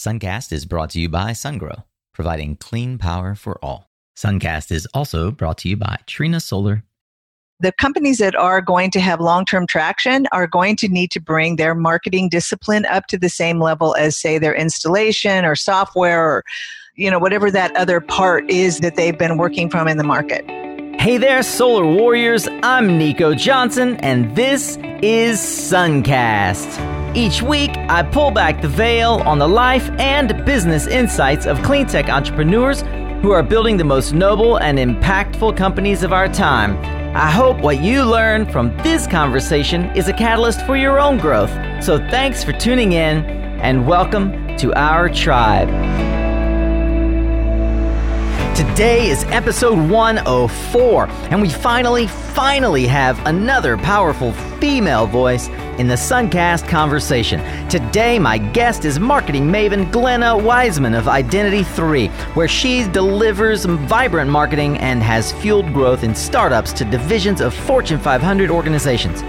Suncast is brought to you by SunGrow, providing clean power for all. Suncast is also brought to you by Trina Solar. The companies that are going to have long term traction are going to need to bring their marketing discipline up to the same level as, say, their installation or software or you know whatever that other part is that they've been working from in the market. Hey there, Solar Warriors. I'm Nico Johnson, and this is Suncast. Each week, I pull back the veil on the life and business insights of clean tech entrepreneurs who are building the most noble and impactful companies of our time. I hope what you learn from this conversation is a catalyst for your own growth. So thanks for tuning in, and welcome to our tribe. Today is episode 104, and we finally, finally have another powerful female voice in the Suncast conversation. Today, my guest is marketing maven Glenna Wiseman of Identity 3, where she delivers vibrant marketing and has fueled growth in startups to divisions of Fortune 500 organizations.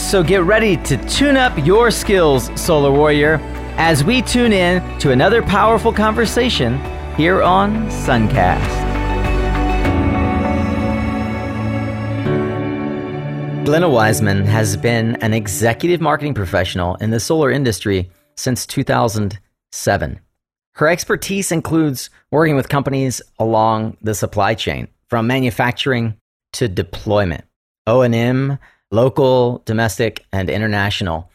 So get ready to tune up your skills, Solar Warrior, as we tune in to another powerful conversation here on Suncast. Glenna Wiseman has been an executive marketing professional in the solar industry since 2007. Her expertise includes working with companies along the supply chain, from manufacturing to deployment, O&M, local, domestic, and international.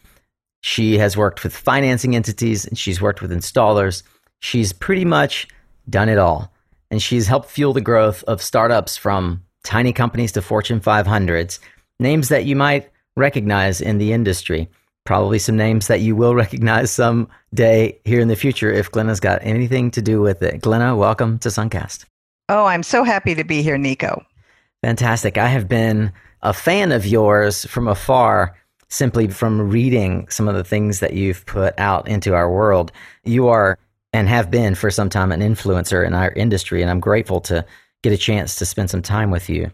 She has worked with financing entities and she's worked with installers. She's pretty much done it all. And she's helped fuel the growth of startups from tiny companies to Fortune 500s names that you might recognize in the industry. Probably some names that you will recognize someday here in the future if Glenna's got anything to do with it. Glenna, welcome to Suncast. Oh, I'm so happy to be here, Nico. Fantastic. I have been a fan of yours from afar simply from reading some of the things that you've put out into our world. You are and have been for some time an influencer in our industry, and I'm grateful to get a chance to spend some time with you.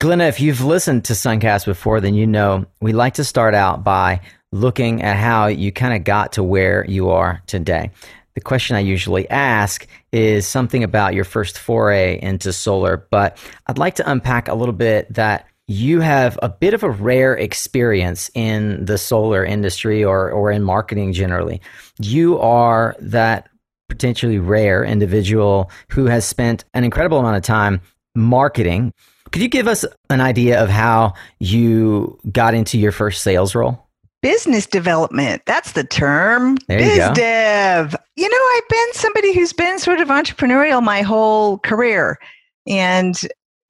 Glenna, if you've listened to Suncast before, then you know we like to start out by looking at how you kind of got to where you are today. The question I usually ask is something about your first foray into solar, but I'd like to unpack a little bit that you have a bit of a rare experience in the solar industry or, or in marketing generally. You are that potentially rare individual who has spent an incredible amount of time marketing could you give us an idea of how you got into your first sales role? Business development. That's the term. There you Biz go. dev. You know, I've been somebody who's been sort of entrepreneurial my whole career. And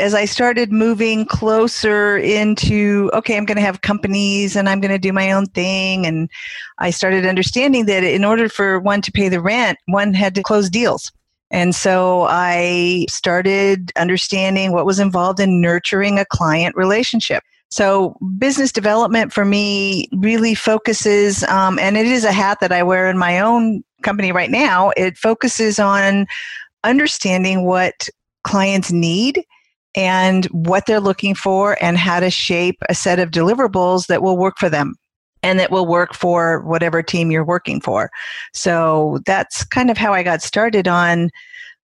as I started moving closer into, okay, I'm going to have companies and I'm going to do my own thing. And I started understanding that in order for one to pay the rent, one had to close deals. And so I started understanding what was involved in nurturing a client relationship. So business development for me really focuses, um, and it is a hat that I wear in my own company right now. It focuses on understanding what clients need and what they're looking for and how to shape a set of deliverables that will work for them and that will work for whatever team you're working for. So that's kind of how I got started on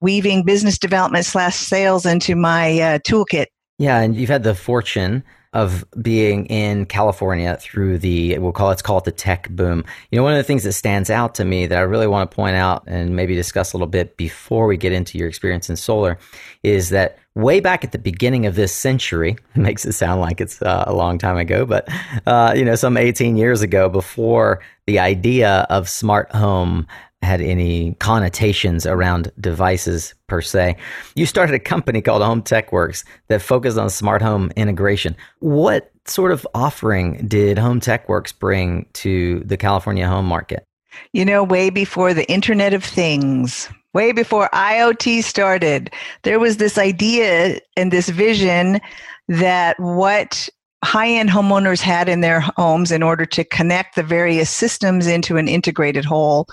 weaving business development slash sales into my uh, toolkit. Yeah, and you've had the fortune of being in California through the we'll call let's call it the tech boom. You know, one of the things that stands out to me that I really want to point out and maybe discuss a little bit before we get into your experience in solar is that way back at the beginning of this century, it makes it sound like it's uh, a long time ago, but uh, you know, some 18 years ago, before the idea of smart home had any connotations around devices per se. You started a company called Home Tech Works that focused on smart home integration. What sort of offering did Home Tech Works bring to the California home market? You know, way before the Internet of Things, way before IoT started, there was this idea and this vision that what high end homeowners had in their homes in order to connect the various systems into an integrated whole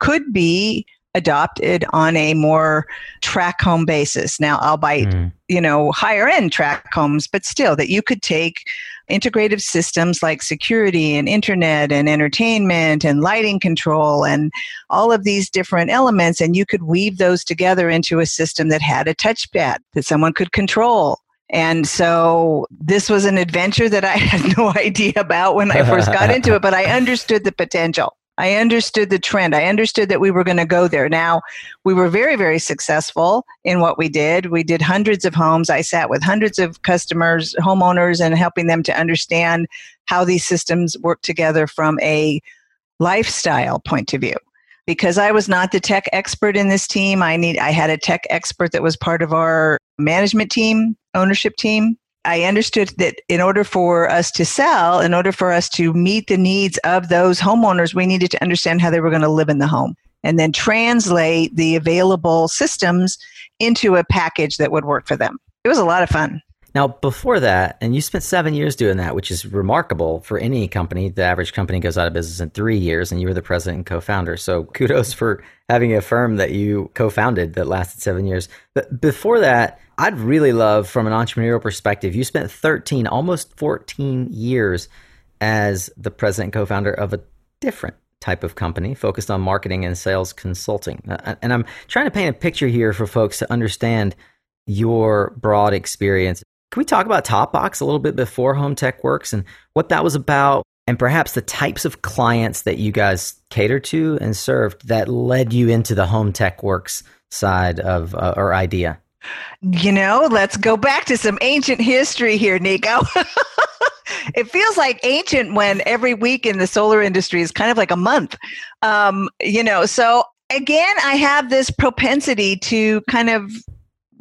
could be adopted on a more track home basis. Now, I'll buy, mm. you know, higher end track homes, but still that you could take integrative systems like security and internet and entertainment and lighting control and all of these different elements and you could weave those together into a system that had a touchpad that someone could control and so this was an adventure that I had no idea about when I first got into it, but I understood the potential. I understood the trend. I understood that we were going to go there. Now, we were very, very successful in what we did. We did hundreds of homes. I sat with hundreds of customers, homeowners, and helping them to understand how these systems work together from a lifestyle point of view. Because I was not the tech expert in this team, I need I had a tech expert that was part of our management team, ownership team, I understood that in order for us to sell, in order for us to meet the needs of those homeowners, we needed to understand how they were going to live in the home and then translate the available systems into a package that would work for them. It was a lot of fun. Now, before that, and you spent seven years doing that, which is remarkable for any company. The average company goes out of business in three years, and you were the president and co founder. So kudos for having a firm that you co founded that lasted seven years. But before that, I'd really love, from an entrepreneurial perspective, you spent 13, almost 14 years as the president and co founder of a different type of company focused on marketing and sales consulting. Uh, and I'm trying to paint a picture here for folks to understand your broad experience. Can we talk about Topbox a little bit before Home Tech Works and what that was about, and perhaps the types of clients that you guys catered to and served that led you into the Home Tech Works side of uh, or idea? You know, let's go back to some ancient history here, Nico. it feels like ancient when every week in the solar industry is kind of like a month. Um, you know, so again, I have this propensity to kind of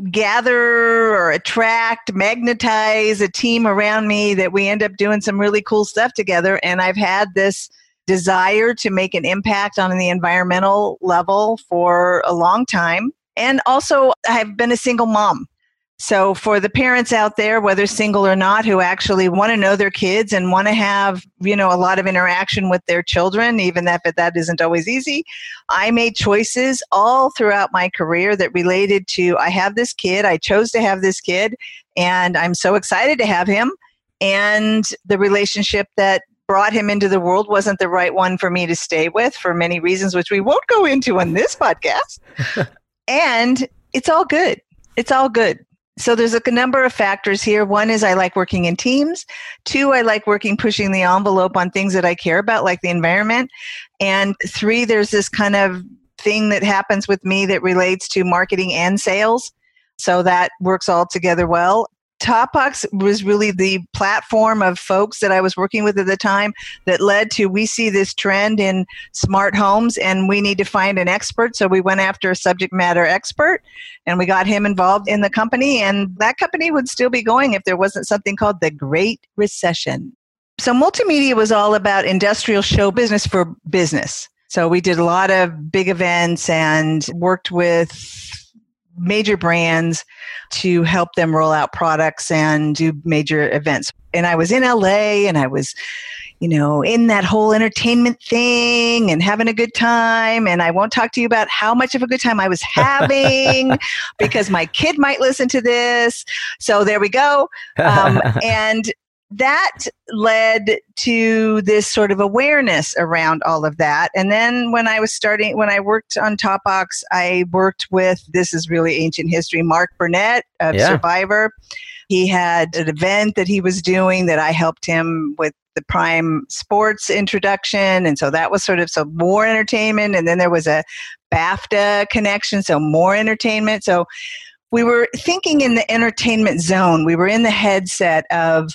gather or attract, magnetize a team around me that we end up doing some really cool stuff together. And I've had this desire to make an impact on the environmental level for a long time. And also, I've been a single mom. So, for the parents out there, whether single or not, who actually want to know their kids and want to have, you know, a lot of interaction with their children, even if that isn't always easy, I made choices all throughout my career that related to I have this kid, I chose to have this kid, and I'm so excited to have him. And the relationship that brought him into the world wasn't the right one for me to stay with for many reasons, which we won't go into on this podcast. and it's all good. It's all good. So there's a number of factors here. One is I like working in teams. Two, I like working pushing the envelope on things that I care about, like the environment. And three, there's this kind of thing that happens with me that relates to marketing and sales. So that works all together well. Topbox was really the platform of folks that I was working with at the time that led to we see this trend in smart homes and we need to find an expert. So we went after a subject matter expert and we got him involved in the company. And that company would still be going if there wasn't something called the Great Recession. So multimedia was all about industrial show business for business. So we did a lot of big events and worked with major brands to help them roll out products and do major events. And I was in LA and I was, you know, in that whole entertainment thing and having a good time. And I won't talk to you about how much of a good time I was having because my kid might listen to this. So there we go. Um, and that led to this sort of awareness around all of that. And then when I was starting, when I worked on Topbox, I worked with this is really ancient history, Mark Burnett of yeah. Survivor. He had an event that he was doing that I helped him with the Prime Sports introduction. And so that was sort of so more entertainment. And then there was a BAFTA connection, so more entertainment. So we were thinking in the entertainment zone. We were in the headset of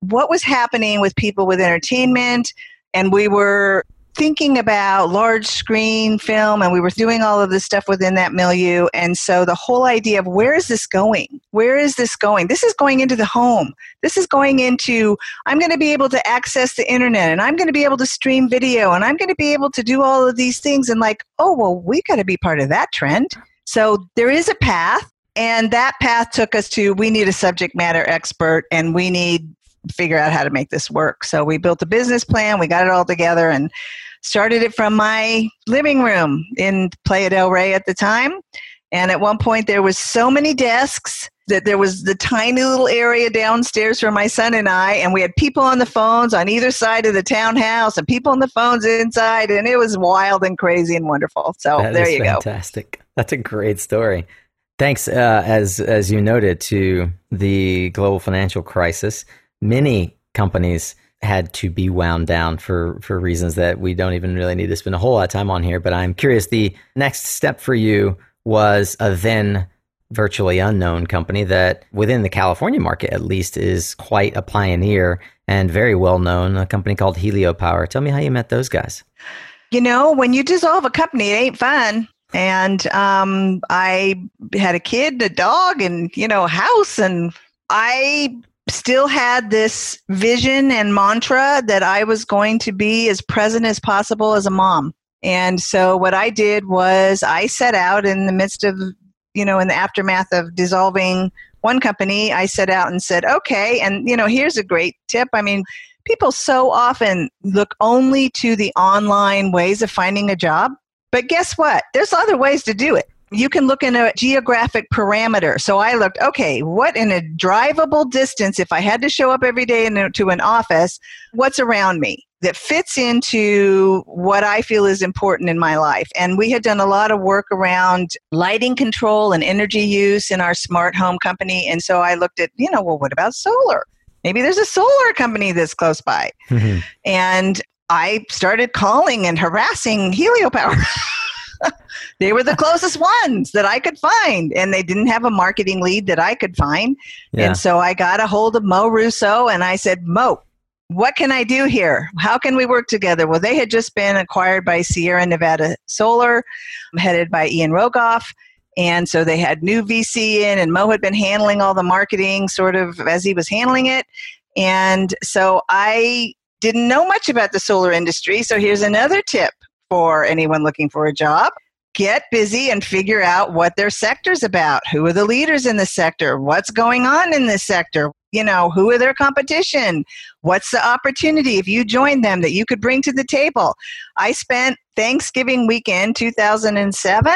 what was happening with people with entertainment, and we were thinking about large screen film and we were doing all of this stuff within that milieu. And so the whole idea of where is this going? Where is this going? This is going into the home. This is going into i'm going to be able to access the internet and i'm going to be able to stream video and i'm going to be able to do all of these things. And like oh well we got to be part of that trend. So there is a path and that path took us to we need a subject matter expert and we need figure out how to make this work. So we built a business plan, we got it all together and started it from my living room in Playa del Rey at the time. And at one point, there was so many desks that there was the tiny little area downstairs for my son and I, and we had people on the phones on either side of the townhouse and people on the phones inside, and it was wild and crazy and wonderful. So that there you fantastic. go. Fantastic. That's a great story. Thanks, uh, as as you noted, to the global financial crisis, many companies had to be wound down for for reasons that we don't even really need to spend a whole lot of time on here. But I'm curious. The next step for you was a then virtually unknown company that within the California market at least is quite a pioneer and very well known, a company called Helio Power. Tell me how you met those guys. You know, when you dissolve a company, it ain't fun. And um, I had a kid, a dog, and, you know, a house. And I still had this vision and mantra that I was going to be as present as possible as a mom. And so what I did was I set out in the midst of you know, in the aftermath of dissolving one company, I set out and said, okay, and, you know, here's a great tip. I mean, people so often look only to the online ways of finding a job. But guess what? There's other ways to do it. You can look in a geographic parameter. So I looked, okay, what in a drivable distance, if I had to show up every day into an office, what's around me? that fits into what I feel is important in my life. And we had done a lot of work around lighting control and energy use in our smart home company. And so I looked at, you know, well, what about solar? Maybe there's a solar company that's close by. Mm-hmm. And I started calling and harassing Heliopower. they were the closest ones that I could find, and they didn't have a marketing lead that I could find. Yeah. And so I got a hold of Mo Russo and I said, Mo, what can I do here? How can we work together? Well, they had just been acquired by Sierra Nevada Solar, headed by Ian Rogoff. And so they had new VC in, and Mo had been handling all the marketing sort of as he was handling it. And so I didn't know much about the solar industry. So here's another tip for anyone looking for a job get busy and figure out what their sector's about. Who are the leaders in the sector? What's going on in this sector? you know, who are their competition? What's the opportunity if you join them that you could bring to the table? I spent Thanksgiving weekend 2007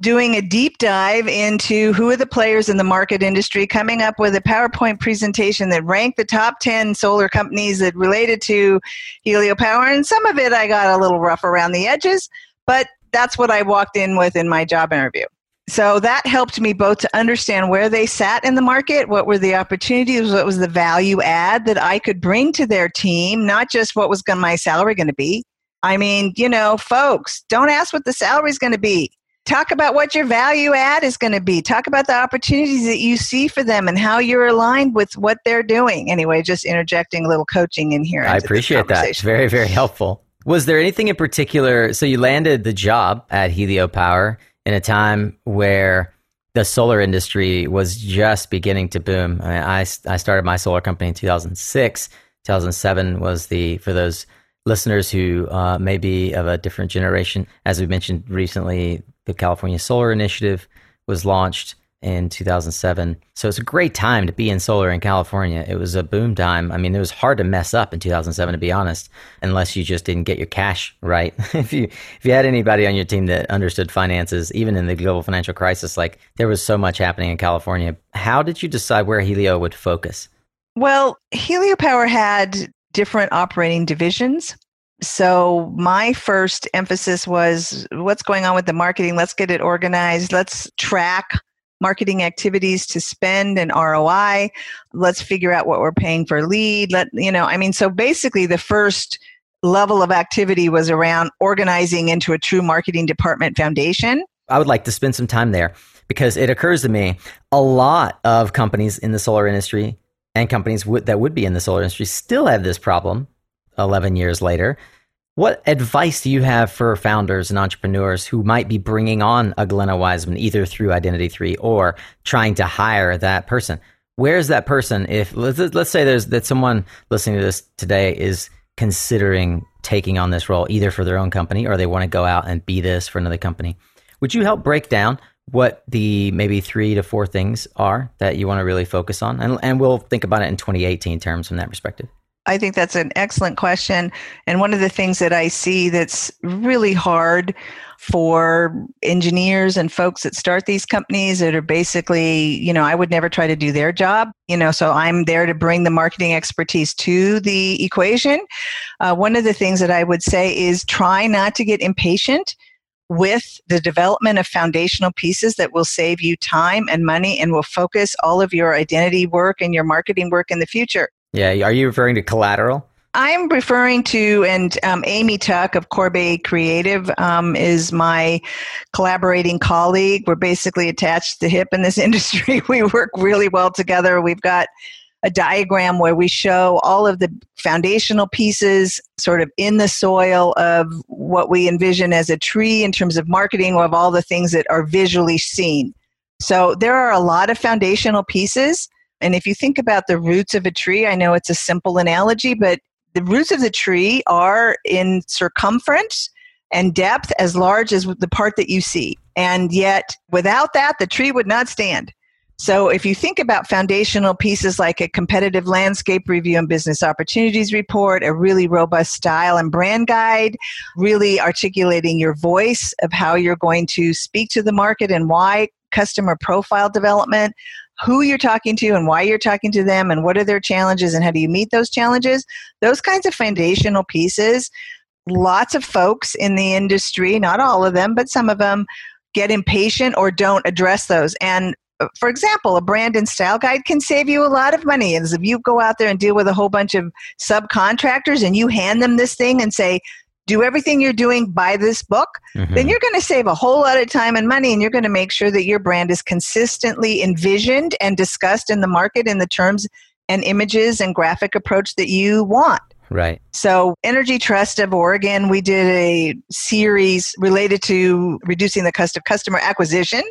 doing a deep dive into who are the players in the market industry, coming up with a PowerPoint presentation that ranked the top 10 solar companies that related to Helio Power. And some of it I got a little rough around the edges, but that's what I walked in with in my job interview so that helped me both to understand where they sat in the market, what were the opportunities, what was the value add that I could bring to their team, not just what was my salary going to be. I mean, you know, folks, don't ask what the salary is going to be. Talk about what your value add is going to be. Talk about the opportunities that you see for them and how you're aligned with what they're doing. Anyway, just interjecting a little coaching in here. I appreciate that. It's very, very helpful. Was there anything in particular? So you landed the job at Helio Power in a time where the solar industry was just beginning to boom. I, mean, I, I started my solar company in 2006. 2007 was the, for those listeners who uh, may be of a different generation, as we mentioned recently, the California Solar Initiative was launched in 2007. So it's a great time to be in solar in California. It was a boom time. I mean, it was hard to mess up in 2007 to be honest, unless you just didn't get your cash right. if you if you had anybody on your team that understood finances even in the global financial crisis, like there was so much happening in California. How did you decide where Helio would focus? Well, Helio Power had different operating divisions. So my first emphasis was what's going on with the marketing? Let's get it organized. Let's track marketing activities to spend and ROI. Let's figure out what we're paying for lead. Let you know, I mean, so basically the first level of activity was around organizing into a true marketing department foundation. I would like to spend some time there because it occurs to me a lot of companies in the solar industry and companies w- that would be in the solar industry still have this problem 11 years later what advice do you have for founders and entrepreneurs who might be bringing on a Glenna Wiseman either through Identity 3 or trying to hire that person? Where's that person if let's, let's say there's that someone listening to this today is considering taking on this role either for their own company or they want to go out and be this for another company. Would you help break down what the maybe three to four things are that you want to really focus on? And, and we'll think about it in 2018 terms from that perspective. I think that's an excellent question. And one of the things that I see that's really hard for engineers and folks that start these companies that are basically, you know, I would never try to do their job, you know, so I'm there to bring the marketing expertise to the equation. Uh, one of the things that I would say is try not to get impatient with the development of foundational pieces that will save you time and money and will focus all of your identity work and your marketing work in the future. Yeah. Are you referring to collateral? I'm referring to, and um, Amy Tuck of Corbet Creative um, is my collaborating colleague. We're basically attached to hip in this industry. we work really well together. We've got a diagram where we show all of the foundational pieces sort of in the soil of what we envision as a tree in terms of marketing of all the things that are visually seen. So there are a lot of foundational pieces. And if you think about the roots of a tree, I know it's a simple analogy, but the roots of the tree are in circumference and depth as large as the part that you see. And yet, without that, the tree would not stand. So, if you think about foundational pieces like a competitive landscape review and business opportunities report, a really robust style and brand guide, really articulating your voice of how you're going to speak to the market and why, customer profile development, who you're talking to and why you're talking to them and what are their challenges and how do you meet those challenges those kinds of foundational pieces lots of folks in the industry not all of them but some of them get impatient or don't address those and uh, for example, a brand and style guide can save you a lot of money. As if you go out there and deal with a whole bunch of subcontractors and you hand them this thing and say, do everything you're doing by this book, mm-hmm. then you're going to save a whole lot of time and money and you're going to make sure that your brand is consistently envisioned and discussed in the market in the terms and images and graphic approach that you want. Right. So, Energy Trust of Oregon, we did a series related to reducing the cost of customer acquisition.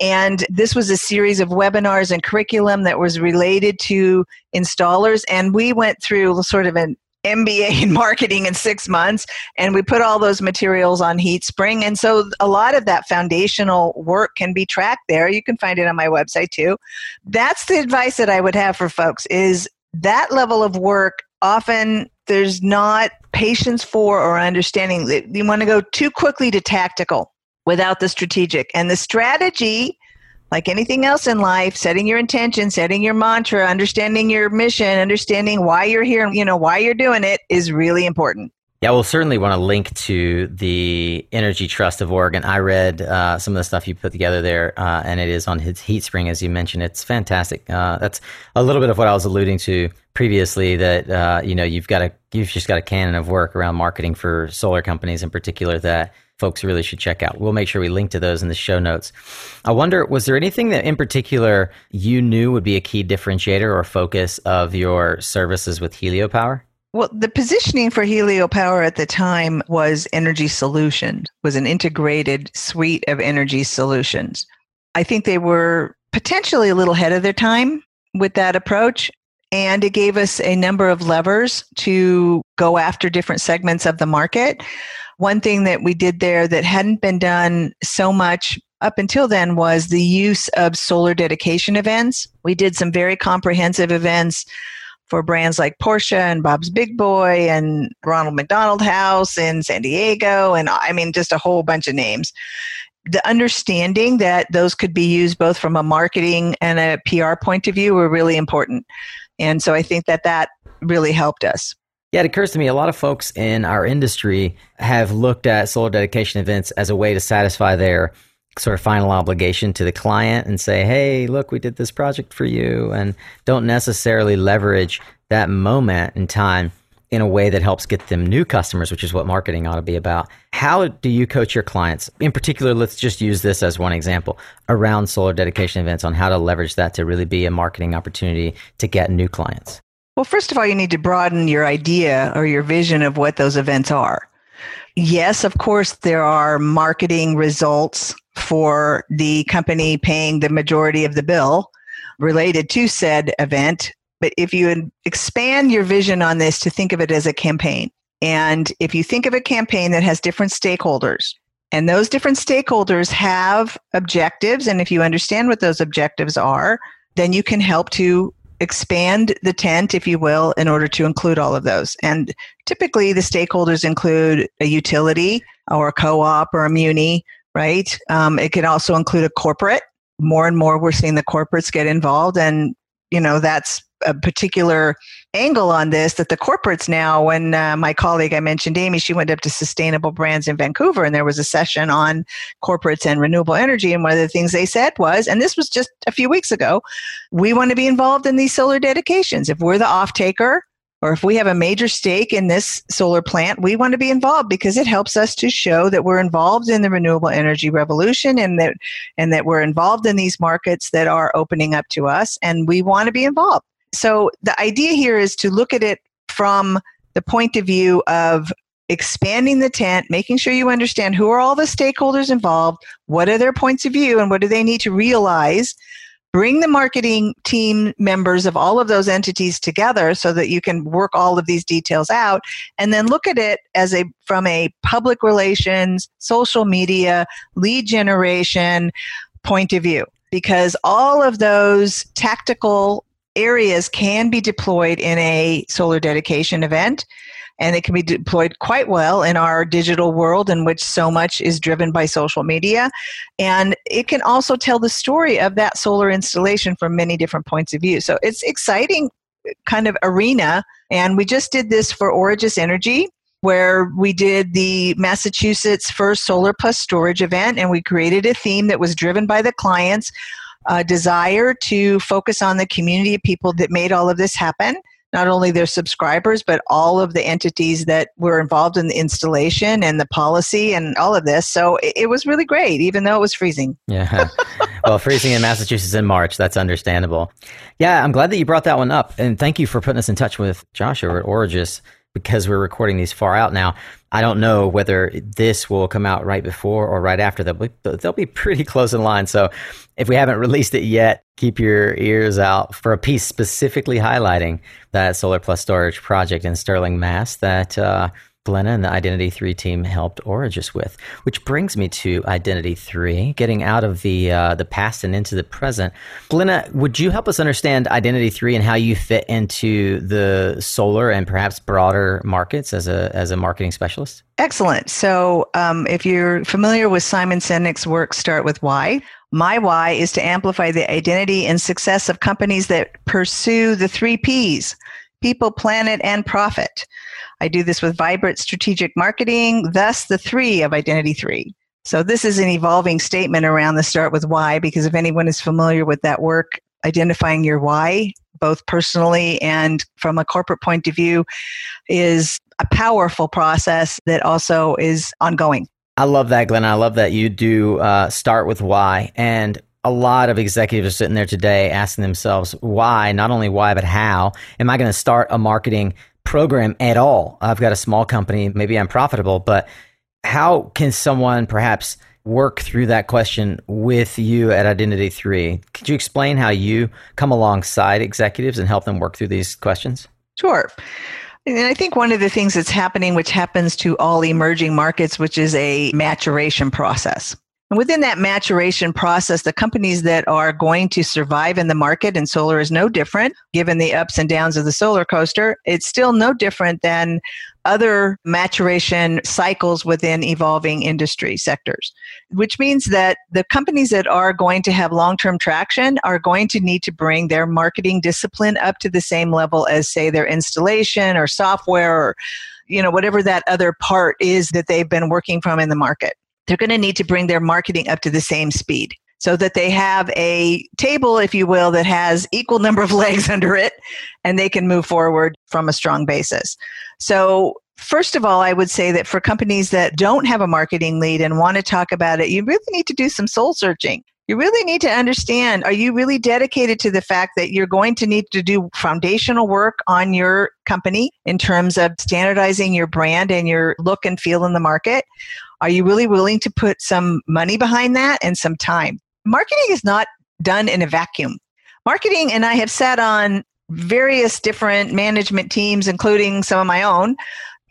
And this was a series of webinars and curriculum that was related to installers. And we went through sort of an MBA in marketing in six months, and we put all those materials on HeatSpring. And so a lot of that foundational work can be tracked there. You can find it on my website too. That's the advice that I would have for folks is that level of work often there's not patience for or understanding. that You want to go too quickly to tactical without the strategic. And the strategy like anything else in life, setting your intention, setting your mantra, understanding your mission, understanding why you're here, you know, why you're doing it is really important. Yeah, we'll certainly want to link to the Energy Trust of Oregon. I read uh, some of the stuff you put together there, uh, and it is on his HeatSpring, as you mentioned. It's fantastic. Uh, that's a little bit of what I was alluding to previously. That uh, you know, you've got a you've just got a canon of work around marketing for solar companies in particular that folks really should check out. We'll make sure we link to those in the show notes. I wonder, was there anything that in particular you knew would be a key differentiator or focus of your services with HelioPower? Well, the positioning for HelioPower at the time was energy solutions, was an integrated suite of energy solutions. I think they were potentially a little ahead of their time with that approach. And it gave us a number of levers to go after different segments of the market. One thing that we did there that hadn't been done so much up until then was the use of solar dedication events. We did some very comprehensive events for brands like Porsche and Bob's Big Boy and Ronald McDonald House in San Diego, and I mean, just a whole bunch of names. The understanding that those could be used both from a marketing and a PR point of view were really important. And so I think that that really helped us. Yeah, it occurs to me a lot of folks in our industry have looked at solar dedication events as a way to satisfy their sort of final obligation to the client and say, hey, look, we did this project for you, and don't necessarily leverage that moment in time in a way that helps get them new customers, which is what marketing ought to be about. How do you coach your clients? In particular, let's just use this as one example around solar dedication events on how to leverage that to really be a marketing opportunity to get new clients. Well, first of all, you need to broaden your idea or your vision of what those events are. Yes, of course, there are marketing results for the company paying the majority of the bill related to said event. But if you expand your vision on this to think of it as a campaign, and if you think of a campaign that has different stakeholders, and those different stakeholders have objectives, and if you understand what those objectives are, then you can help to expand the tent, if you will, in order to include all of those. And typically, the stakeholders include a utility or a co op or a muni, right? Um, it can also include a corporate. More and more, we're seeing the corporates get involved, and you know that's a particular angle on this that the corporates now when uh, my colleague i mentioned amy she went up to sustainable brands in vancouver and there was a session on corporates and renewable energy and one of the things they said was and this was just a few weeks ago we want to be involved in these solar dedications. If we're the off taker or if we have a major stake in this solar plant, we want to be involved because it helps us to show that we're involved in the renewable energy revolution and that and that we're involved in these markets that are opening up to us and we want to be involved. So the idea here is to look at it from the point of view of expanding the tent, making sure you understand who are all the stakeholders involved, what are their points of view, and what do they need to realize. Bring the marketing team members of all of those entities together so that you can work all of these details out and then look at it as a from a public relations, social media, lead generation point of view. Because all of those tactical areas can be deployed in a solar dedication event and it can be deployed quite well in our digital world in which so much is driven by social media. And it can also tell the story of that solar installation from many different points of view. So it's exciting kind of arena and we just did this for origis energy where we did the Massachusetts first solar plus storage event and we created a theme that was driven by the clients desire to focus on the community of people that made all of this happen not only their subscribers, but all of the entities that were involved in the installation and the policy and all of this. So it, it was really great, even though it was freezing. Yeah. well, freezing in Massachusetts in March, that's understandable. Yeah, I'm glad that you brought that one up. And thank you for putting us in touch with Josh over at Origis because we're recording these far out now. I don't know whether this will come out right before or right after. They'll be, they'll be pretty close in line. So if we haven't released it yet, keep your ears out for a piece specifically highlighting that Solar Plus Storage project in Sterling, Mass. That uh, Glenna and the Identity 3 team helped Origis with, which brings me to Identity 3, getting out of the uh, the past and into the present. Glenna, would you help us understand Identity 3 and how you fit into the solar and perhaps broader markets as a as a marketing specialist? Excellent. So, um, if you're familiar with Simon Sinek's work, Start with Why. My why is to amplify the identity and success of companies that pursue the three P's people, planet, and profit. I do this with vibrant strategic marketing, thus the three of Identity 3. So this is an evolving statement around the start with why, because if anyone is familiar with that work, identifying your why, both personally and from a corporate point of view, is a powerful process that also is ongoing. I love that, Glenn. I love that you do uh, start with why. And a lot of executives are sitting there today asking themselves why, not only why, but how am I going to start a marketing program at all. I've got a small company, maybe I'm profitable, but how can someone perhaps work through that question with you at Identity 3? Could you explain how you come alongside executives and help them work through these questions? Sure. And I think one of the things that's happening, which happens to all emerging markets, which is a maturation process. And within that maturation process, the companies that are going to survive in the market, and solar is no different, given the ups and downs of the solar coaster, it's still no different than other maturation cycles within evolving industry sectors, which means that the companies that are going to have long term traction are going to need to bring their marketing discipline up to the same level as, say, their installation or software or you know whatever that other part is that they've been working from in the market they're going to need to bring their marketing up to the same speed so that they have a table, if you will, that has equal number of legs under it and they can move forward from a strong basis. So First of all, I would say that for companies that don't have a marketing lead and want to talk about it, you really need to do some soul searching. You really need to understand are you really dedicated to the fact that you're going to need to do foundational work on your company in terms of standardizing your brand and your look and feel in the market? Are you really willing to put some money behind that and some time? Marketing is not done in a vacuum. Marketing, and I have sat on various different management teams, including some of my own.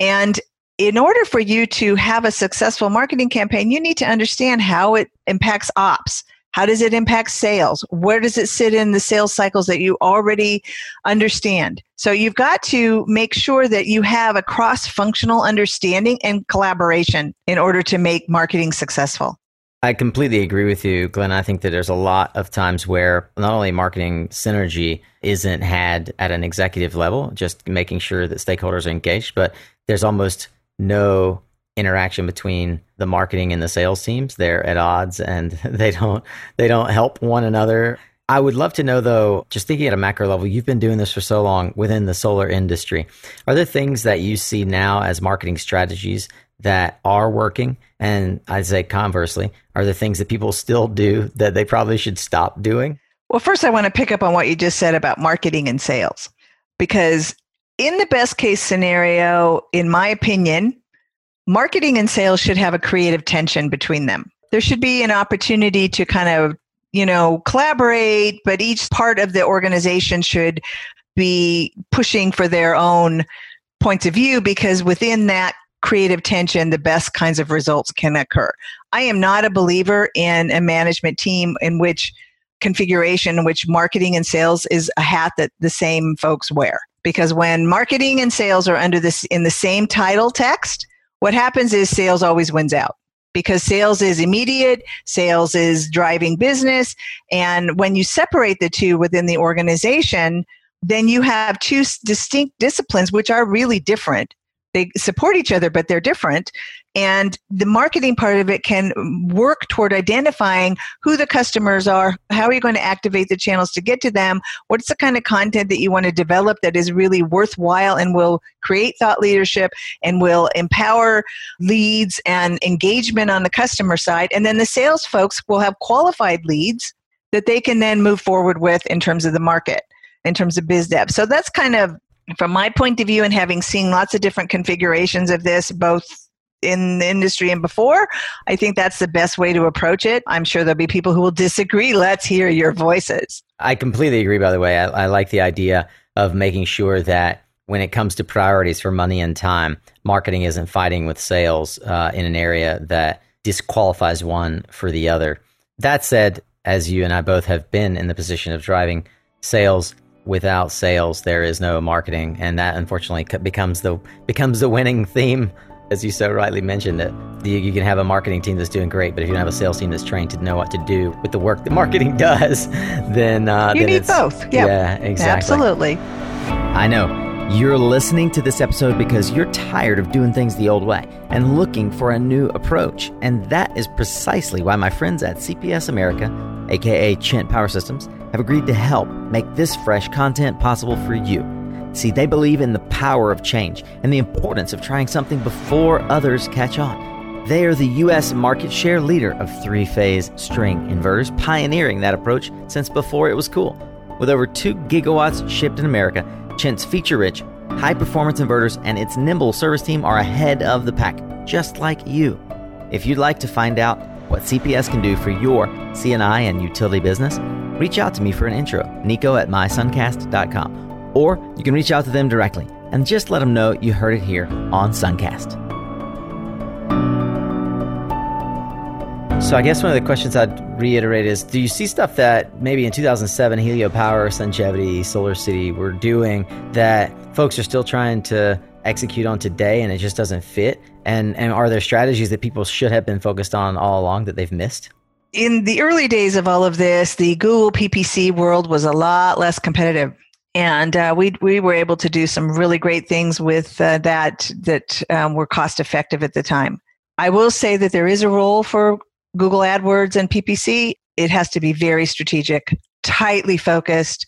And in order for you to have a successful marketing campaign, you need to understand how it impacts ops, How does it impact sales? Where does it sit in the sales cycles that you already understand? So you've got to make sure that you have a cross functional understanding and collaboration in order to make marketing successful. I completely agree with you, Glenn. I think that there's a lot of times where not only marketing synergy isn't had at an executive level, just making sure that stakeholders are engaged, but there's almost no interaction between the marketing and the sales teams. They're at odds and they don't they don't help one another. I would love to know though, just thinking at a macro level, you've been doing this for so long within the solar industry. Are there things that you see now as marketing strategies that are working? And I'd say conversely, are there things that people still do that they probably should stop doing? Well, first, I want to pick up on what you just said about marketing and sales, because in the best case scenario, in my opinion, marketing and sales should have a creative tension between them. There should be an opportunity to kind of, you know, collaborate, but each part of the organization should be pushing for their own points of view because within that creative tension, the best kinds of results can occur. I am not a believer in a management team in which configuration in which marketing and sales is a hat that the same folks wear. Because when marketing and sales are under this in the same title text, what happens is sales always wins out because sales is immediate, sales is driving business. And when you separate the two within the organization, then you have two distinct disciplines which are really different they support each other, but they're different. And the marketing part of it can work toward identifying who the customers are, how are you going to activate the channels to get to them, what's the kind of content that you want to develop that is really worthwhile and will create thought leadership and will empower leads and engagement on the customer side. And then the sales folks will have qualified leads that they can then move forward with in terms of the market in terms of biz dev. So that's kind of from my point of view and having seen lots of different configurations of this both in the industry and before i think that's the best way to approach it. I'm sure there'll be people who will disagree. Let's hear your voices. I completely agree by the way. I, I like the idea of making sure that when it comes to priorities for money and time marketing isn't fighting with sales uh, in an area that disqualifies one for the other. That said as you and i both have been in the position of driving sales without sales, there is no marketing, and that unfortunately becomes the becomes the winning theme, as you so rightly mentioned it. You, can have a marketing team that's doing great, but if you don't have a sales team that's trained to know what to do with the work that marketing does, then uh, you then need both. Yep. Yeah, exactly. Absolutely. I know. You're listening to this episode because you're tired of doing things the old way and looking for a new approach. And that is precisely why my friends at CPS America, aka Chint Power Systems, have agreed to help make this fresh content possible for you. See, they believe in the power of change and the importance of trying something before others catch on. They are the U.S. market share leader of three phase string inverters, pioneering that approach since before it was cool. With over 2 gigawatts shipped in America, Chint's feature rich, high performance inverters and its nimble service team are ahead of the pack, just like you. If you'd like to find out what CPS can do for your C&I and utility business, reach out to me for an intro, nico at mysuncast.com. Or you can reach out to them directly and just let them know you heard it here on Suncast. So I guess one of the questions I'd reiterate is: Do you see stuff that maybe in 2007 Helio Power, Sungevity, Solar City were doing that folks are still trying to execute on today, and it just doesn't fit? And and are there strategies that people should have been focused on all along that they've missed? In the early days of all of this, the Google PPC world was a lot less competitive and uh, we we were able to do some really great things with uh, that that um, were cost effective at the time. I will say that there is a role for Google AdWords and PPC, it has to be very strategic, tightly focused,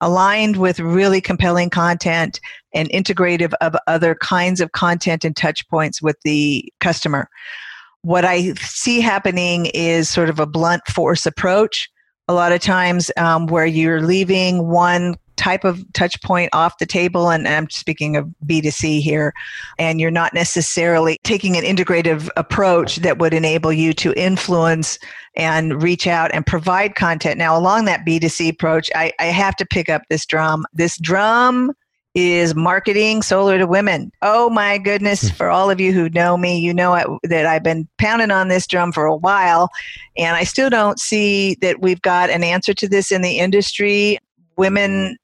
aligned with really compelling content and integrative of other kinds of content and touch points with the customer. What I see happening is sort of a blunt force approach. A lot of times, um, where you're leaving one type of touch point off the table and i'm speaking of b2c here and you're not necessarily taking an integrative approach that would enable you to influence and reach out and provide content now along that b2c approach i, I have to pick up this drum this drum is marketing solar to women. Oh my goodness, hmm. for all of you who know me, you know I, that I've been pounding on this drum for a while, and I still don't see that we've got an answer to this in the industry. Women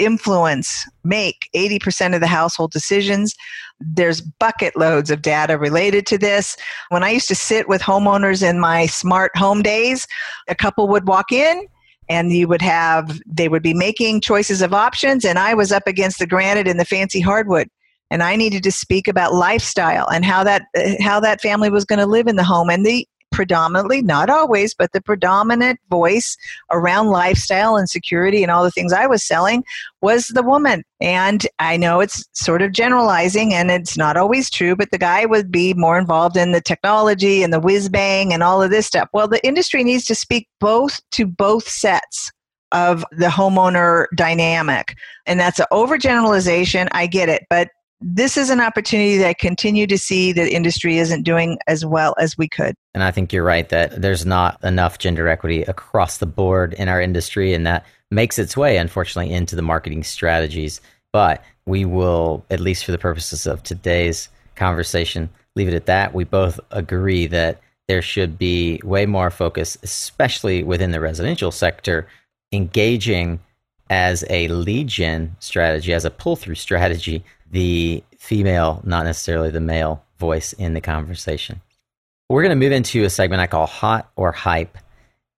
influence make 80% of the household decisions. There's bucket loads of data related to this. When I used to sit with homeowners in my smart home days, a couple would walk in and you would have they would be making choices of options and i was up against the granite and the fancy hardwood and i needed to speak about lifestyle and how that how that family was going to live in the home and the predominantly, not always, but the predominant voice around lifestyle and security and all the things I was selling was the woman. And I know it's sort of generalizing and it's not always true, but the guy would be more involved in the technology and the whiz bang and all of this stuff. Well, the industry needs to speak both to both sets of the homeowner dynamic. And that's an overgeneralization. I get it. But this is an opportunity that I continue to see that industry isn't doing as well as we could. And I think you're right that there's not enough gender equity across the board in our industry, and that makes its way, unfortunately, into the marketing strategies. But we will, at least for the purposes of today's conversation, leave it at that. We both agree that there should be way more focus, especially within the residential sector, engaging as a lead gen strategy, as a pull through strategy the female, not necessarily the male voice in the conversation. We're going to move into a segment I call Hot or Hype.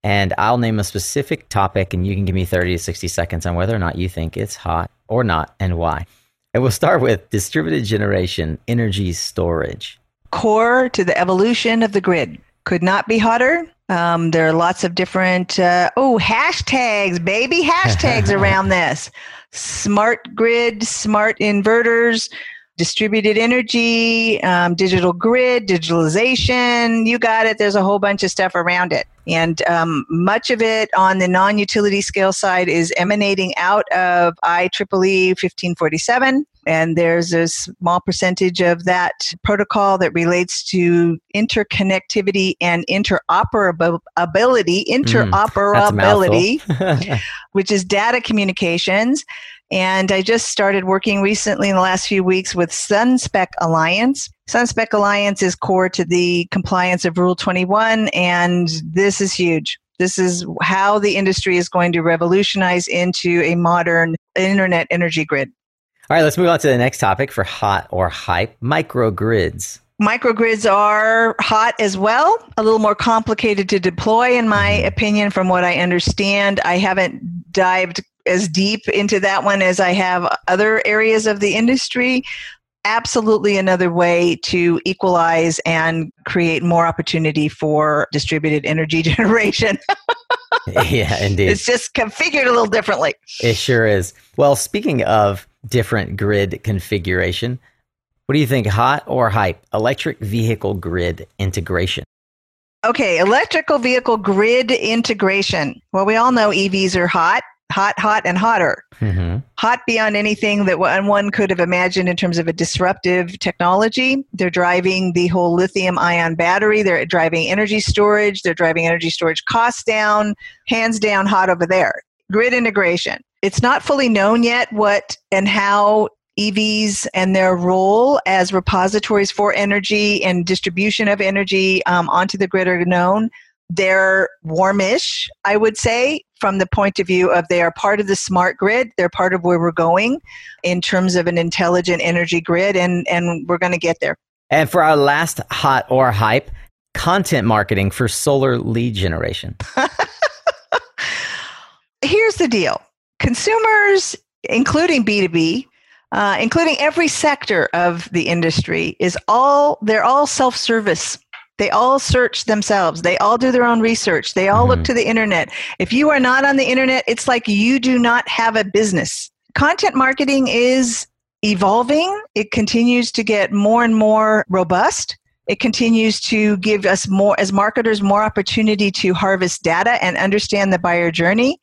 And I'll name a specific topic, and you can give me 30 to 60 seconds on whether or not you think it's hot or not and why. And we'll start with distributed generation energy storage. Core to the evolution of the grid. Could not be hotter. Um, there are lots of different, uh, oh, hashtags, baby, hashtags around this smart grid, smart inverters, distributed energy, um, digital grid, digitalization. You got it. There's a whole bunch of stuff around it. And um, much of it on the non utility scale side is emanating out of IEEE 1547. And there's a small percentage of that protocol that relates to interconnectivity and interoperability, interoperability, mm, which is data communications. And I just started working recently in the last few weeks with SunSpec Alliance. SunSpec Alliance is core to the compliance of Rule 21, and this is huge. This is how the industry is going to revolutionize into a modern internet energy grid. All right, let's move on to the next topic for hot or hype microgrids. Microgrids are hot as well, a little more complicated to deploy, in my mm-hmm. opinion, from what I understand. I haven't dived as deep into that one as I have other areas of the industry. Absolutely another way to equalize and create more opportunity for distributed energy generation. yeah, indeed. It's just configured a little differently. It sure is. Well, speaking of different grid configuration, what do you think, hot or hype? Electric vehicle grid integration. Okay, electrical vehicle grid integration. Well, we all know EVs are hot hot, hot, and hotter. Mm-hmm. Hot beyond anything that one could have imagined in terms of a disruptive technology. They're driving the whole lithium ion battery. They're driving energy storage. They're driving energy storage costs down. Hands down, hot over there. Grid integration. It's not fully known yet what and how EVs and their role as repositories for energy and distribution of energy um, onto the grid are known. They're warmish, I would say, from the point of view of they are part of the smart grid. They're part of where we're going in terms of an intelligent energy grid, and, and we're going to get there. And for our last hot or hype, content marketing for solar lead generation. Here's the deal consumers, including B2B, uh, including every sector of the industry, is all they're all self-service they all search themselves. They all do their own research. They all mm-hmm. look to the internet. If you are not on the internet, it's like you do not have a business. Content marketing is evolving. It continues to get more and more robust. It continues to give us more, as marketers, more opportunity to harvest data and understand the buyer journey.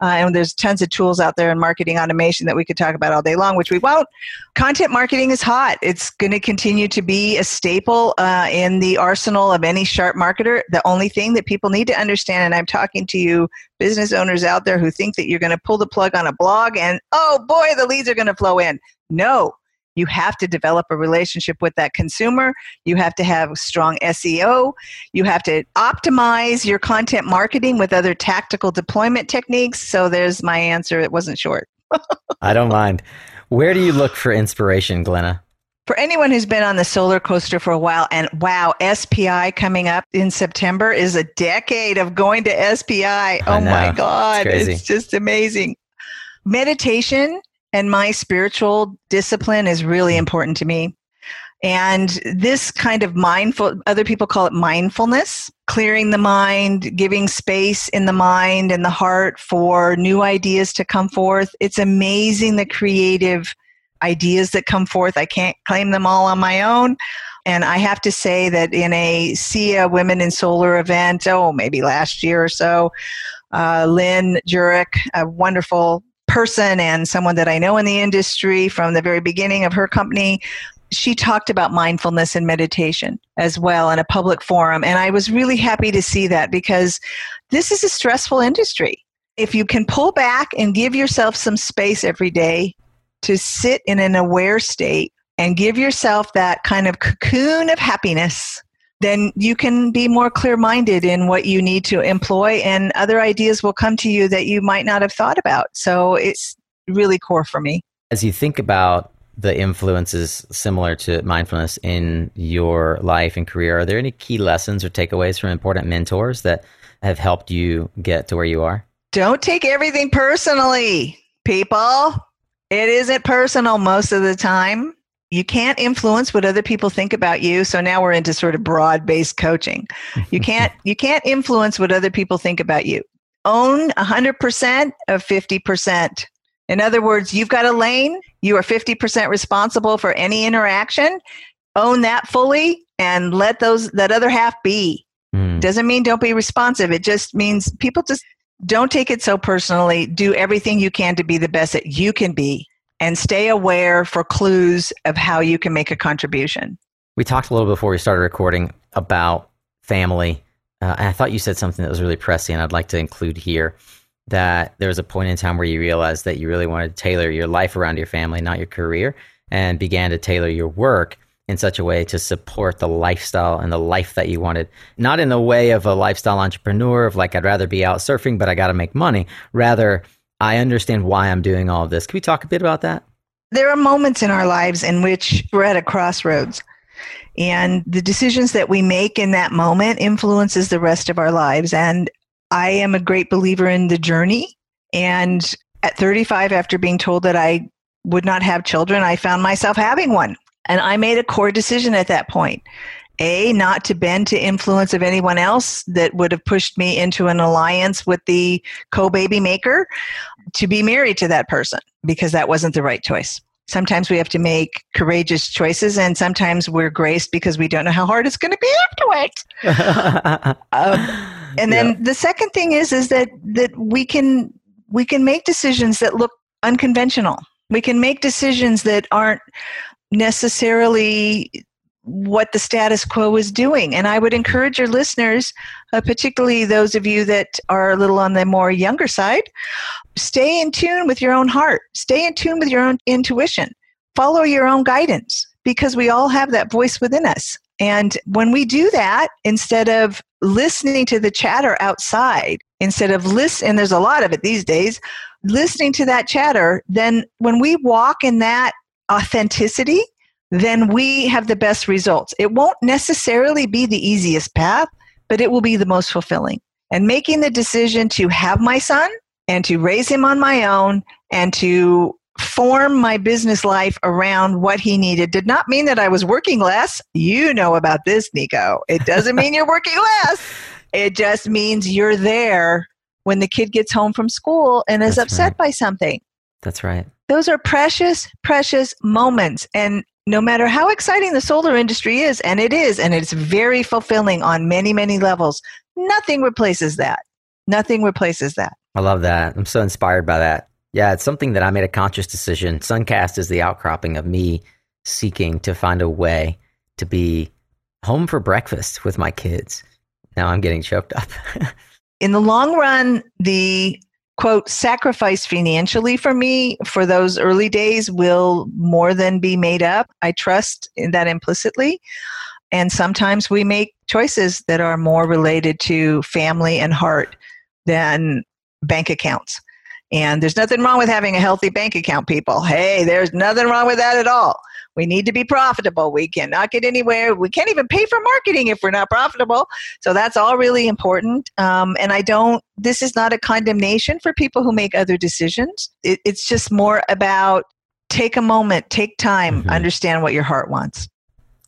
Uh, and there's tons of tools out there in marketing automation that we could talk about all day long, which we won't. Content marketing is hot. It's going to continue to be a staple uh, in the arsenal of any sharp marketer. The only thing that people need to understand, and I'm talking to you business owners out there who think that you're going to pull the plug on a blog and, oh boy, the leads are going to flow in. No, you have to develop a relationship with that consumer. You have to have strong SEO. You have to optimize your content marketing with other tactical deployment techniques. So there's my answer. It wasn't short. I don't mind. Where do you look for inspiration, Glenna? For anyone who's been on the solar coaster for a while, and wow, SPI coming up in September is a decade of going to SPI. Oh my God, it's, it's just amazing. Meditation and my spiritual discipline is really important to me. And this kind of mindful, other people call it mindfulness, clearing the mind, giving space in the mind and the heart for new ideas to come forth. It's amazing the creative ideas that come forth. I can't claim them all on my own. And I have to say that in a SEIA Women in Solar event, oh, maybe last year or so, uh, Lynn Jurich, a wonderful person and someone that I know in the industry from the very beginning of her company. She talked about mindfulness and meditation as well in a public forum. And I was really happy to see that because this is a stressful industry. If you can pull back and give yourself some space every day to sit in an aware state and give yourself that kind of cocoon of happiness then you can be more clear minded in what you need to employ, and other ideas will come to you that you might not have thought about. So it's really core for me. As you think about the influences similar to mindfulness in your life and career, are there any key lessons or takeaways from important mentors that have helped you get to where you are? Don't take everything personally, people. It isn't personal most of the time you can't influence what other people think about you so now we're into sort of broad based coaching. You can't you can't influence what other people think about you. Own 100% of 50% in other words you've got a lane you are 50% responsible for any interaction. Own that fully and let those that other half be. Mm. doesn't mean don't be responsive. It just means people just don't take it so personally. Do everything you can to be the best that you can be and stay aware for clues of how you can make a contribution. We talked a little before we started recording about family. Uh, and I thought you said something that was really pressing, and I'd like to include here that there was a point in time where you realized that you really wanted to tailor your life around your family, not your career, and began to tailor your work in such a way to support the lifestyle and the life that you wanted. Not in the way of a lifestyle entrepreneur of like, I'd rather be out surfing, but I got to make money. Rather, I understand why I'm doing all of this. Can we talk a bit about that? There are moments in our lives in which we're at a crossroads. And the decisions that we make in that moment influences the rest of our lives. And I am a great believer in the journey. And at 35, after being told that I would not have children, I found myself having one. And I made a core decision at that point. A, not to bend to influence of anyone else that would have pushed me into an alliance with the co baby maker, to be married to that person because that wasn't the right choice. Sometimes we have to make courageous choices, and sometimes we're graced because we don't know how hard it's going to be afterwards. um, and then yeah. the second thing is is that that we can we can make decisions that look unconventional. We can make decisions that aren't necessarily what the status quo is doing. And I would encourage your listeners, uh, particularly those of you that are a little on the more younger side, stay in tune with your own heart, stay in tune with your own intuition, follow your own guidance, because we all have that voice within us. And when we do that, instead of listening to the chatter outside, instead of listen, and there's a lot of it these days, listening to that chatter, then when we walk in that authenticity, then we have the best results. It won't necessarily be the easiest path, but it will be the most fulfilling. And making the decision to have my son and to raise him on my own and to form my business life around what he needed did not mean that I was working less. You know about this, Nico. It doesn't mean you're working less. It just means you're there when the kid gets home from school and is That's upset right. by something. That's right. Those are precious, precious moments. And no matter how exciting the solar industry is, and it is, and it's very fulfilling on many, many levels, nothing replaces that. Nothing replaces that. I love that. I'm so inspired by that. Yeah, it's something that I made a conscious decision. Suncast is the outcropping of me seeking to find a way to be home for breakfast with my kids. Now I'm getting choked up. In the long run, the quote sacrifice financially for me for those early days will more than be made up. I trust that implicitly. And sometimes we make choices that are more related to family and heart than bank accounts. And there's nothing wrong with having a healthy bank account, people. Hey, there's nothing wrong with that at all. We need to be profitable. We cannot get anywhere. We can't even pay for marketing if we're not profitable. So that's all really important. Um, and I don't, this is not a condemnation for people who make other decisions. It, it's just more about take a moment, take time, mm-hmm. understand what your heart wants.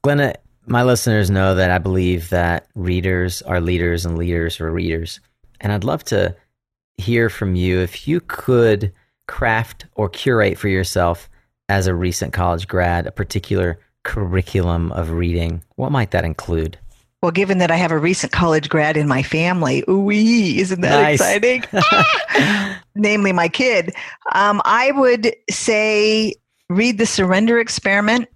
Glenna, my listeners know that I believe that readers are leaders and leaders are readers. And I'd love to hear from you if you could craft or curate for yourself as a recent college grad a particular curriculum of reading, what might that include? Well, given that I have a recent college grad in my family, ooh isn't that nice. exciting? Namely, my kid. Um, I would say read The Surrender Experiment.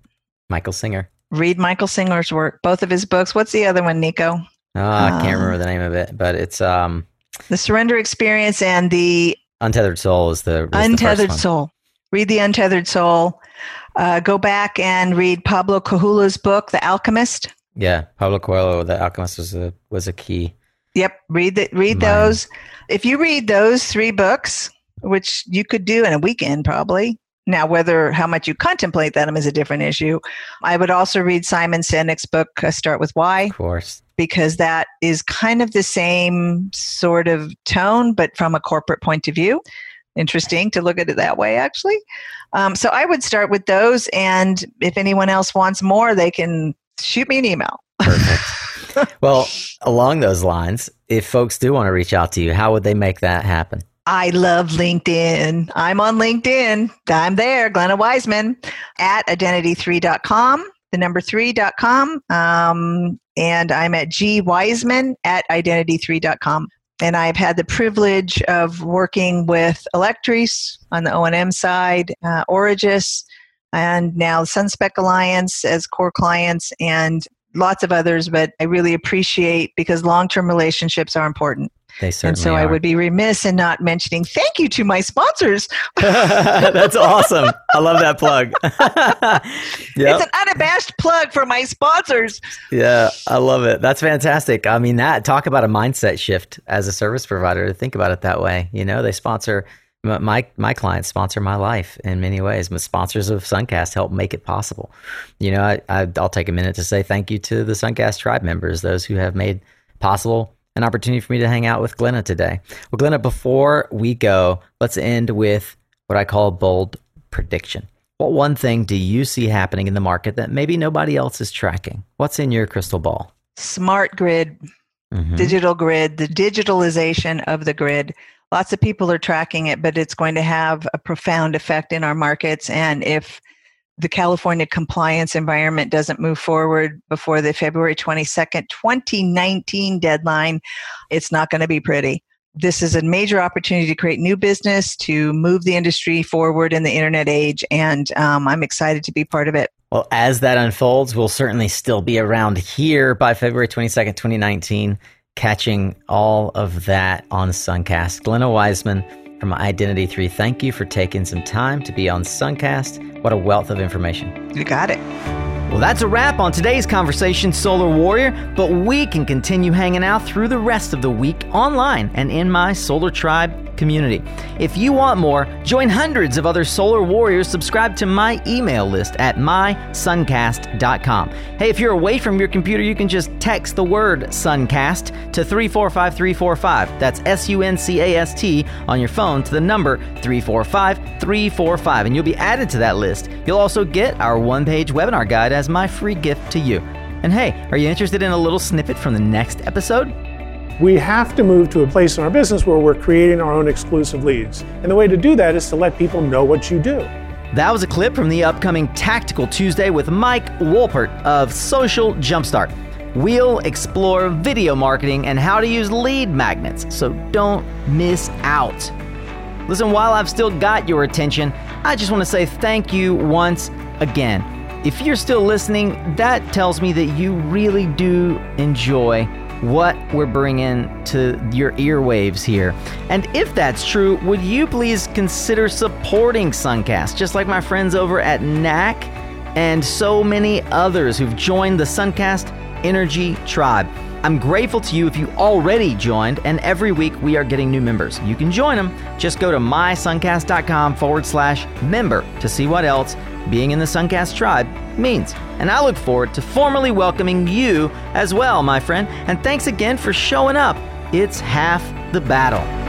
Michael Singer. Read Michael Singer's work, both of his books. What's the other one, Nico? Oh, I can't um, remember the name of it, but it's um, The Surrender Experience and the Untethered Soul is the is Untethered the Soul read The Untethered Soul. Uh, go back and read Pablo Coelho's book, The Alchemist. Yeah, Pablo Coelho, The Alchemist was a was a key. Yep, read the, read those. If you read those three books, which you could do in a weekend probably. Now, whether how much you contemplate them is a different issue. I would also read Simon Sinek's book, Start with Why. Of course. Because that is kind of the same sort of tone, but from a corporate point of view interesting to look at it that way, actually. Um, so I would start with those. And if anyone else wants more, they can shoot me an email. Perfect. well, along those lines, if folks do want to reach out to you, how would they make that happen? I love LinkedIn. I'm on LinkedIn. I'm there, Glenna Wiseman at identity3.com, the number 3.com. Um, and I'm at gwiseman Wiseman at identity3.com and I've had the privilege of working with Alectris on the O&M side, uh, Origis, and now Sunspec Alliance as core clients, and lots of others. But I really appreciate because long-term relationships are important. They certainly and so are. I would be remiss in not mentioning thank you to my sponsors. That's awesome. I love that plug. yep. It's an unabashed plug for my sponsors. Yeah, I love it. That's fantastic. I mean, that talk about a mindset shift as a service provider to think about it that way. You know, they sponsor my my clients sponsor my life in many ways. My sponsors of Suncast help make it possible. You know, I, I I'll take a minute to say thank you to the Suncast tribe members, those who have made possible an opportunity for me to hang out with Glenna today. Well, Glenna, before we go, let's end with what I call a bold prediction. What one thing do you see happening in the market that maybe nobody else is tracking? What's in your crystal ball? Smart grid, mm-hmm. digital grid, the digitalization of the grid. Lots of people are tracking it, but it's going to have a profound effect in our markets. And if the California compliance environment doesn't move forward before the February 22nd, 2019 deadline, it's not going to be pretty. This is a major opportunity to create new business, to move the industry forward in the internet age, and um, I'm excited to be part of it. Well, as that unfolds, we'll certainly still be around here by February 22nd, 2019, catching all of that on Suncast. Glenna Wiseman from Identity 3, thank you for taking some time to be on Suncast. What a wealth of information. You got it. Well, that's a wrap on today's conversation, Solar Warrior, but we can continue hanging out through the rest of the week online and in my Solar Tribe community. If you want more, join hundreds of other solar warriors. Subscribe to my email list at mysuncast.com. Hey, if you're away from your computer, you can just text the word Suncast to 345345. That's S U N C A S T on your phone to the number 345345, and you'll be added to that list. You'll also get our one page webinar guide as my free gift to you. And hey, are you interested in a little snippet from the next episode? We have to move to a place in our business where we're creating our own exclusive leads. And the way to do that is to let people know what you do. That was a clip from the upcoming Tactical Tuesday with Mike Wolpert of Social Jumpstart. we'll explore video marketing and how to use lead magnets, so don't miss out. Listen, while I've still got your attention, I just want to say thank you once again. If you're still listening, that tells me that you really do enjoy what we're bringing to your earwaves here. And if that's true, would you please consider supporting Suncast, just like my friends over at NAC and so many others who've joined the Suncast Energy Tribe? I'm grateful to you if you already joined, and every week we are getting new members. You can join them. Just go to mysuncast.com forward slash member to see what else being in the Suncast tribe means. And I look forward to formally welcoming you as well, my friend. And thanks again for showing up. It's half the battle.